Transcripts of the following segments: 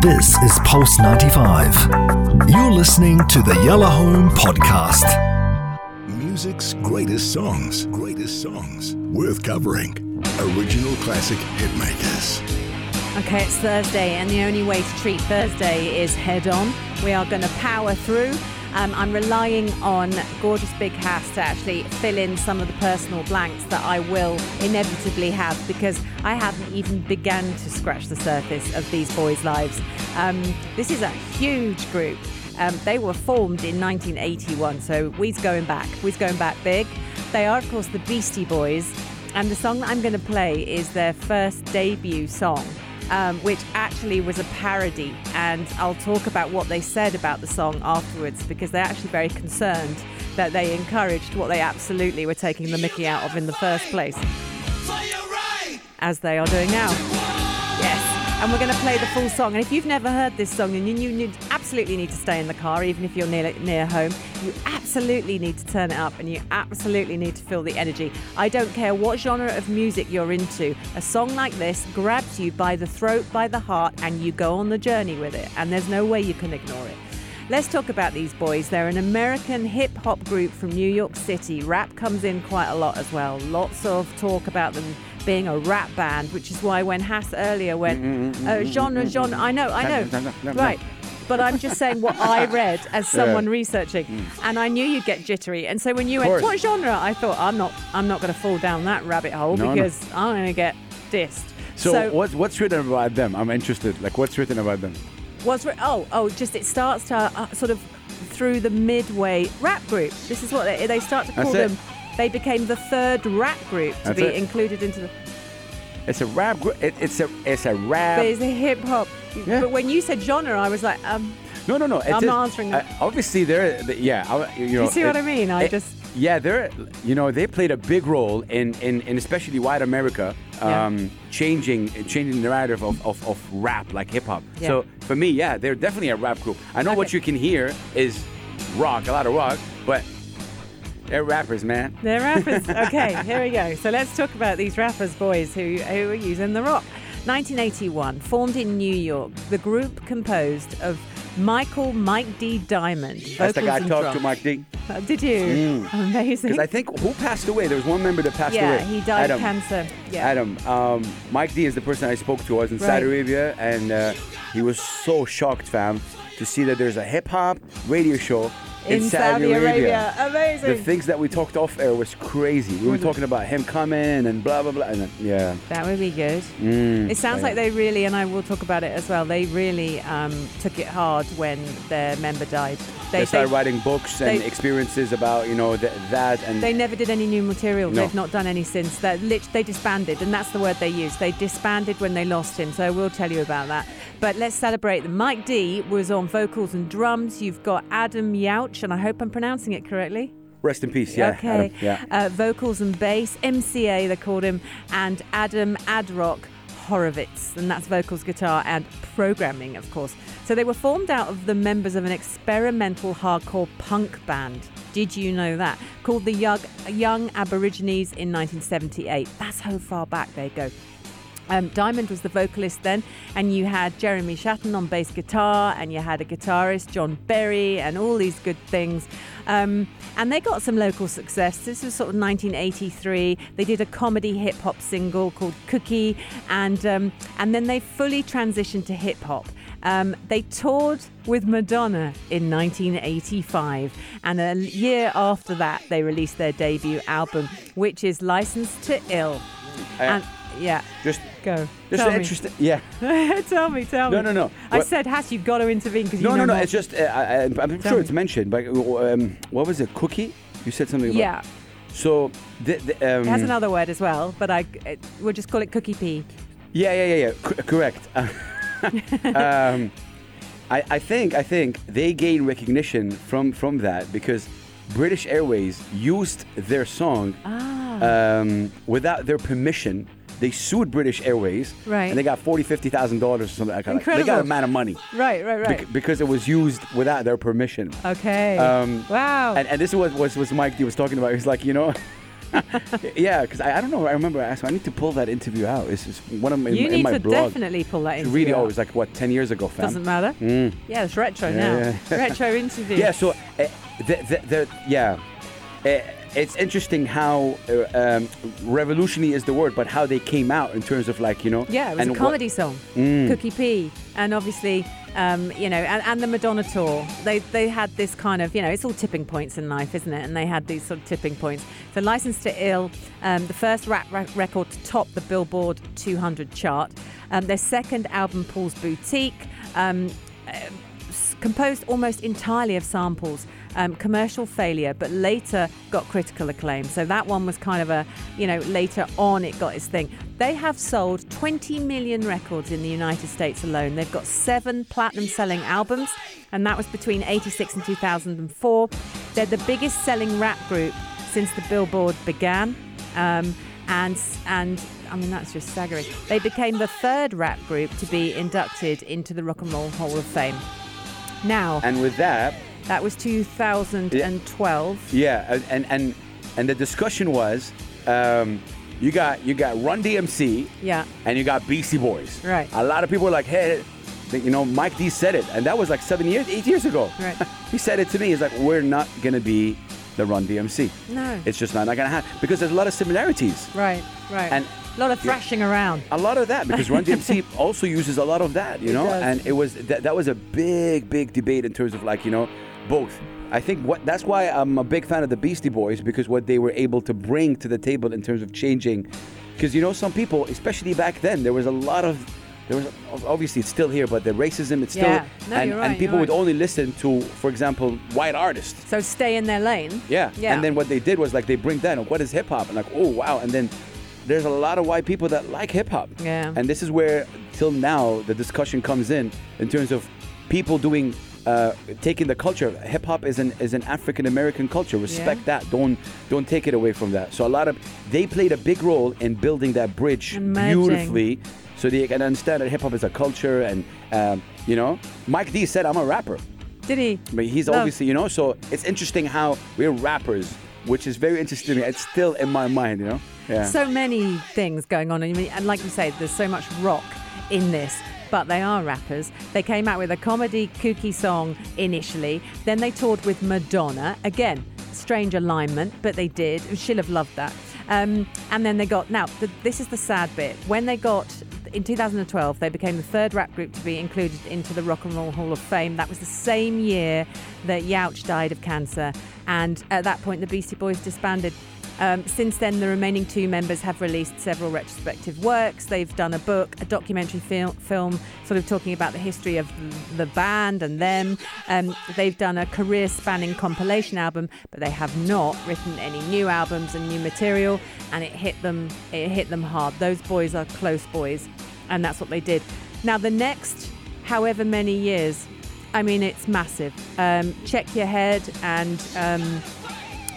This is Pulse 95. You're listening to the Yellow Home Podcast. Music's greatest songs, greatest songs, worth covering. Original classic hitmakers. Okay, it's Thursday, and the only way to treat Thursday is head on. We are going to power through. Um, I'm relying on Gorgeous Big Hass to actually fill in some of the personal blanks that I will inevitably have because I haven't even begun to scratch the surface of these boys' lives. Um, this is a huge group. Um, they were formed in 1981, so we's going back. We's going back big. They are, of course, the Beastie Boys, and the song that I'm going to play is their first debut song um, which actually was a parody. And I'll talk about what they said about the song afterwards because they're actually very concerned that they encouraged what they absolutely were taking the mickey out of in the first place. As they are doing now. Yes and we're going to play the full song. And if you've never heard this song, you, you need, absolutely need to stay in the car, even if you're near, near home. You absolutely need to turn it up and you absolutely need to feel the energy. I don't care what genre of music you're into, a song like this grabs you by the throat, by the heart, and you go on the journey with it. And there's no way you can ignore it. Let's talk about these boys. They're an American hip hop group from New York City. Rap comes in quite a lot as well. Lots of talk about them being a rap band, which is why when Hass earlier went, mm, mm, mm, uh, genre, genre, I know, I know, right. But I'm just saying what I read as someone yeah. researching, and I knew you'd get jittery. And so when you went, "What genre?" I thought, "I'm not, I'm not going to fall down that rabbit hole no, because no. I'm going to get dissed." So, so, what's what's written about them? I'm interested. Like, what's written about them? What's re- oh oh, just it starts to uh, sort of through the midway rap group. This is what they, they start to call them they became the third rap group to That's be it. included into the. It's a rap group. It, it's a it's a rap. But it's a hip hop. Yeah. But when you said genre, I was like, um. No, no, no. I'm not answering. Uh, obviously, they're yeah. I, you know. You see it, what I mean? I it, just. Yeah, they're you know they played a big role in in, in especially white America, um, yeah. changing changing the narrative of, of, of rap like hip hop. Yeah. So for me, yeah, they're definitely a rap group. I know okay. what you can hear is rock, a lot of rock, but they're rappers, man. They're rappers. Okay, here we go. So let's talk about these rappers, boys, who, who are using the rock. 1981, formed in New York, the group composed of Michael Mike D. Diamond. That's the guy I talked to, Mike D. Uh, did you? Mm. Amazing. Because I think who passed away? There was one member that passed yeah, away. Yeah, he died of cancer. Yeah. Adam. Um, Mike D is the person I spoke to. I was in right. Saudi Arabia, and uh, he was so shocked, fam, to see that there's a hip hop radio show in, in Saudi, Saudi Arabia. Arabia. Amazing. The things that we talked off air was crazy. We were talking about him coming and blah blah blah. And then, yeah, that would be good. Mm, it sounds yeah. like they really, and I will talk about it as well. They really um, took it hard when their member died. They, they started they, writing books and they, experiences about you know th- that, and they never did any new material. No. They've not done any since. That they disbanded, and that's the word they used. They disbanded when they lost him. So I will tell you about that. But let's celebrate them. Mike D was on vocals and drums. You've got Adam Yauch, and I hope I'm pronouncing it correctly. Rest in peace, yeah. Okay. Adam, yeah. Uh, vocals and bass, MCA, they called him, and Adam Adrock Horovitz, and that's vocals, guitar, and programming, of course. So they were formed out of the members of an experimental hardcore punk band. Did you know that? Called the Young, Young Aborigines in 1978. That's how far back they go. Um, Diamond was the vocalist then, and you had Jeremy Shatan on bass guitar, and you had a guitarist, John Berry, and all these good things. Um, and they got some local success. This was sort of 1983. They did a comedy hip hop single called Cookie, and um, and then they fully transitioned to hip hop. Um, they toured with Madonna in 1985, and a year after that, they released their debut album, which is Licensed to Ill. Uh, and yeah. Just go. Just tell interesting. Yeah. tell me, tell me. No, no, no. I what? said, Hass, you've got to intervene because no, you know No, no, no. It's just uh, I, am sure me. it's mentioned, but um, what was it? Cookie? You said something. About yeah. So the, the, um, it has another word as well, but I it, we'll just call it cookie pea. Yeah, yeah, yeah, yeah. C- correct. um, I, I think I think they gain recognition from from that because British Airways used their song ah. um, without their permission they sued British Airways, right? And they got forty, fifty thousand dollars or something. Like Incredible. They got a amount of money, right, right, right, bec- because it was used without their permission. Okay. Um, wow. And, and this was was was Mike D was talking about. He's like, you know. yeah, because I, I don't know. I remember. I, so I need to pull that interview out. It's just one of my you in need my to blog. definitely pull that It's in. really old. It's like what ten years ago, fam. Doesn't matter. Mm. Yeah, it's retro Yeah, now. retro interview. Yeah. So, uh, the, the, the, yeah, uh, it's interesting how uh, um, revolutionary is the word, but how they came out in terms of like you know. Yeah, it was and a what- comedy song, Mm. Cookie P, and obviously, um, you know, and, and the Madonna tour. They they had this kind of, you know, it's all tipping points in life, isn't it? And they had these sort of tipping points. So, License to Ill, um, the first rap record to top the Billboard 200 chart. Um, their second album, Paul's Boutique. Um, uh, composed almost entirely of samples. Um, commercial failure, but later got critical acclaim. So that one was kind of a, you know, later on it got its thing. They have sold 20 million records in the United States alone. They've got seven platinum selling albums, and that was between 86 and 2004. They're the biggest selling rap group since the Billboard began. Um, and and I mean that's just staggering. They became the third rap group to be inducted into the Rock and Roll Hall of Fame. Now And with that, that was 2012. yeah, and and and, and the discussion was, um, you got you got Run DMC, Yeah. and you got Beastie Boys. Right. A lot of people were like, hey, you know, Mike D said it, and that was like seven years, eight years ago. Right. he said it to me. He's like, we're not gonna be the Run DMC. No. It's just not, not gonna happen because there's a lot of similarities. Right. Right. And- a lot of thrashing around. A lot of that because Run DMC also uses a lot of that, you know, does. and it was that, that was a big, big debate in terms of like you know, both. I think what that's why I'm a big fan of the Beastie Boys because what they were able to bring to the table in terms of changing, because you know some people, especially back then, there was a lot of. There was obviously it's still here, but the racism it's still Yeah. No, and, you're and people would right. only listen to, for example, white artists. So stay in their lane. Yeah. Yeah. And then what they did was like they bring that and what is hip hop? And like, oh wow. And then there's a lot of white people that like hip hop. Yeah. And this is where till now the discussion comes in in terms of people doing uh, taking the culture. Hip hop is an is an African American culture. Respect Yeah. that. Don't don't take it away from that. So a lot of they played a big role in building that bridge beautifully. So they can understand that hip hop is a culture, and um, you know, Mike D said, "I'm a rapper." Did he? But he's Love. obviously, you know, so it's interesting how we're rappers, which is very interesting. It's still in my mind, you know. Yeah. So many things going on. I mean, and like you say, there's so much rock in this. But they are rappers. They came out with a comedy kooky song initially. Then they toured with Madonna. Again, strange alignment, but they did. She'll have loved that. Um, and then they got, now, the, this is the sad bit. When they got, in 2012, they became the third rap group to be included into the Rock and Roll Hall of Fame. That was the same year that Yauch died of cancer. And at that point, the Beastie Boys disbanded. Um, since then, the remaining two members have released several retrospective works. They've done a book, a documentary fil- film, sort of talking about the history of the band and them. Um, they've done a career spanning compilation album, but they have not written any new albums and new material, and it hit them. It hit them hard. Those boys are close boys, and that's what they did. Now, the next, however many years, I mean, it's massive. Um, check your head and.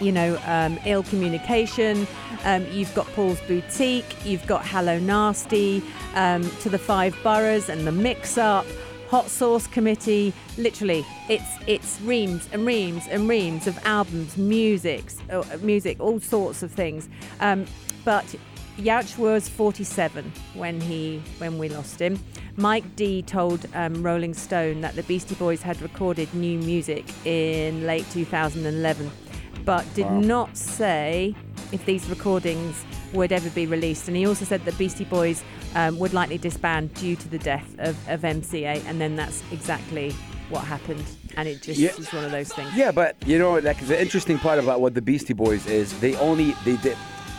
You know, um, ill communication. Um, you've got Paul's Boutique. You've got Hello Nasty, um, to the Five Boroughs and the Mix Up, Hot Sauce Committee. Literally, it's it's reams and reams and reams of albums, musics, uh, music, all sorts of things. Um, but Yauch was 47 when he when we lost him. Mike D told um, Rolling Stone that the Beastie Boys had recorded new music in late 2011 but did Wow. not say if these recordings would ever be released. And he also said that Beastie Boys um, would likely disband due to the death of, of MCA, and then that's exactly what happened. And it just Yeah. is one of those things. Yeah, but you know, like the interesting part about what the Beastie Boys is, they only they did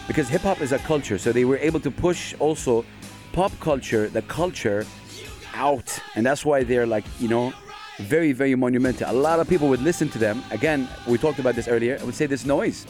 because hip hop is a culture, so they were able to push also pop culture, the culture, out, and that's why they're like you know. Very, very monumental. A lot of people would listen to them. Again, we talked about this earlier. I would say this noise.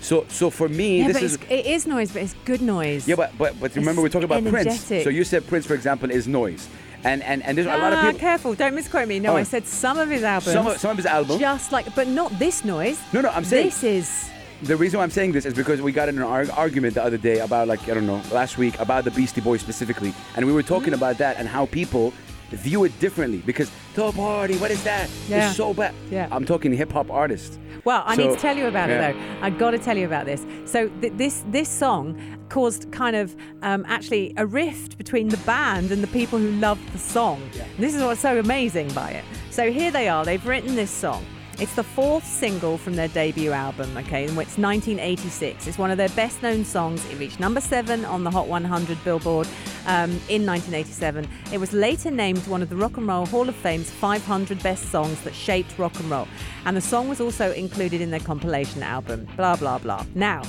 So, so for me, Yeah, this is it's, noise, but it's good noise. Yeah, but but, but remember we It's talked about Prince. So you said Prince, for example, is noise, and and and there's a lot of Ah, people. careful! Don't misquote me. No, Oh. I said some of his albums. Some of, some of his albums. Just like, but not this noise. No, no, I'm saying This is. the reason why I'm saying this is because we got in an arg- argument the other day about like I don't know last week about the Beastie Boys specifically, and we were talking Mm-hmm. about that and how people view it differently because the party, what is that? Yeah. It's so bad. Yeah. I'm talking hip hop artists. Well, I So- need to tell you about yeah. it though. I got to tell you about this. So th- this this song caused kind of um, actually a rift between the band and the people who loved the song. This is what's so amazing by it. So here they are. They've written this song. It's the fourth single from their debut album, okay, and it's 1986. It's one of their best known songs. It reached number seven on the Hot 100 Billboard um, in 1987. It was later named one of the Rock and Roll Hall of Fame's 500 best songs that shaped rock and roll. And the song was also included in their compilation album, blah, blah, blah. Now,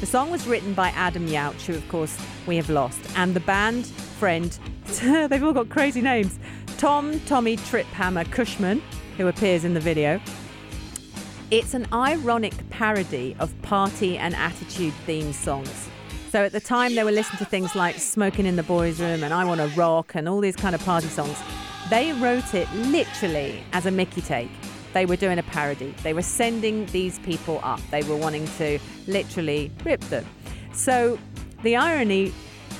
the song was written by Adam Yauch, who, of course, we have lost, and the band friend, they've all got crazy names, Tom Tommy Triphammer Cushman, who appears in the video. It's an ironic parody of party and attitude theme songs. So at the time, they were listening to things like Smoking in the Boys Room and I Want to Rock and all these kind of party songs. They wrote it literally as a Mickey take. They were doing a parody. They were sending these people up. They were wanting to literally rip them. So the irony,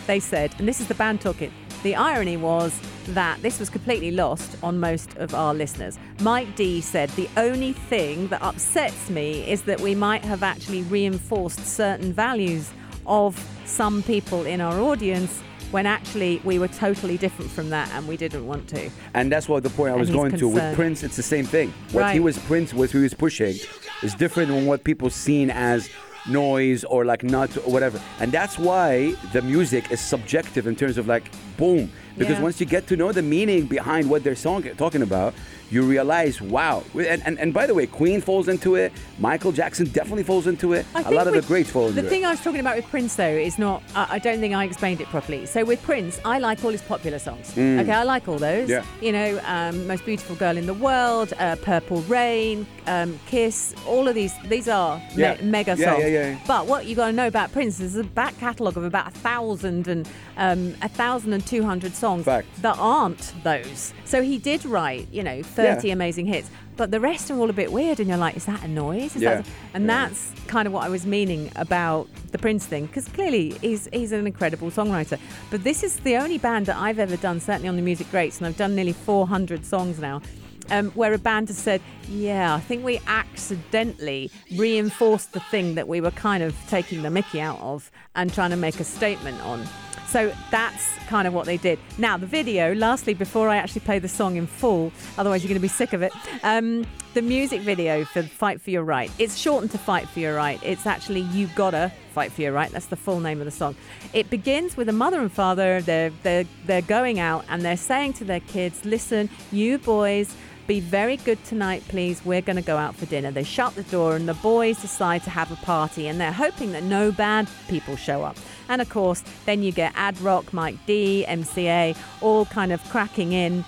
they said, and this is the band talking, the irony was that this was completely lost on most of our listeners. Mike D said, The only thing that upsets me is that we might have actually reinforced certain values of some people in our audience when actually we were totally different from that and we didn't want to. And that's what the point I was going to. With. Prince, it's the same thing. What he was Prince, what he was pushing, is different than what people seen as noise or like not or whatever. And that's why the music is subjective in terms of like boom. Because Yeah. once you get to know the meaning behind what they're song, talking about, you realize, wow. And, and, and by the way, Queen falls into it. Michael Jackson definitely falls into it. I A lot of the greats fall into The it. thing I was talking about with Prince, though, is not. I I don't think I explained it properly. So with Prince, I like all his popular songs. Okay, I like all those. Mm. Yeah. You know, um, most beautiful girl in the world, uh, Purple Rain, um, Kiss. All of these. These are me- mega Yeah, songs. yeah, yeah, yeah. But what you got to know about Prince is a back catalogue of about a thousand and um, a thousand and two hundred songs Fact. that aren't those. So he did write, you know, thirty Yeah. amazing hits. But the rest are all a bit weird, and you're like, is that a noise? Is Yeah. that and Yeah. that's kind of what I was meaning about the Prince thing, because clearly he's he's an incredible songwriter. But this is the only band that I've ever done, certainly on the Music Greats, and I've done nearly 400 songs now. Um, where a band has said, "Yeah, I think we accidentally reinforced the thing that we were kind of taking the Mickey out of and trying to make a statement on." So that's kind of what they did. Now, the video, lastly, before I actually play the song in full, otherwise you're going to be sick of it, um, the music video for Fight for Your Right, it's shortened to Fight for Your Right. It's actually You Gotta Fight for Your Right. That's the full name of the song. It begins with a mother and father. They're, they're, they're going out and they're saying to their kids, listen, you boys, be very good tonight, please. We're going to go out for dinner. They shut the door, and the boys decide to have a party, and they're hoping that no bad people show up. And of course, then you get Ad Rock, Mike D, MCA, all kind of cracking in.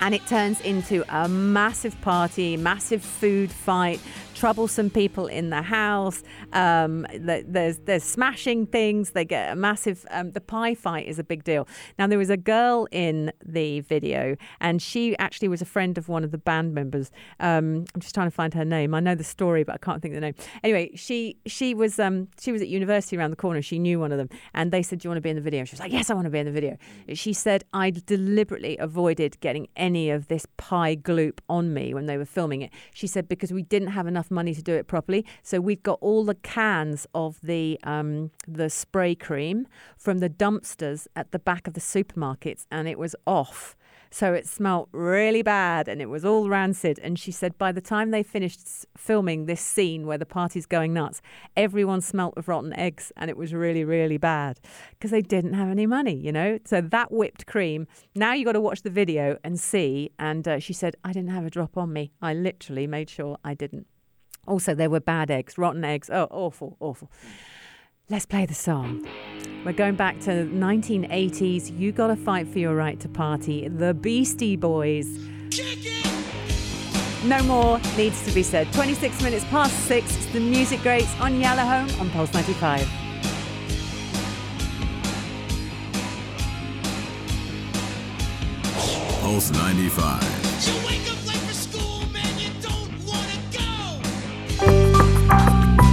And it turns into a massive party, massive food fight, troublesome people in the house. Um, there's there's smashing things. They get a massive. Um, the pie fight is a big deal. Now there was a girl in the video, and she actually was a friend of one of the band members. Um, I'm just trying to find her name. I know the story, but I can't think of the name. Anyway, she she was um, she was at university around the corner. She knew one of them, and they said, "Do you want to be in the video?" She was like, "Yes, I want to be in the video." She said, "I deliberately avoided getting any of this pie gloop on me when they were filming it." She said because we didn't have enough money to do it properly, so we've got all the cans of the um, the spray cream from the dumpsters at the back of the supermarkets, and it was off. So it smelt really bad and it was all rancid. And she said by the time they finished filming this scene where the party's going nuts, everyone smelt of rotten eggs and it was really, really bad because they didn't have any money, you know? So that whipped cream, now you got to watch the video and see. And uh, she said, I didn't have a drop on me. I literally made sure I didn't. Also, there were bad eggs, rotten eggs. Oh, awful, awful. Let's play the song. We're going back to 1980s. You gotta fight for your right to party. The Beastie Boys. No more needs to be said. 26 minutes past six. It's the music greats on Yellow Home on Pulse 95. Pulse 95.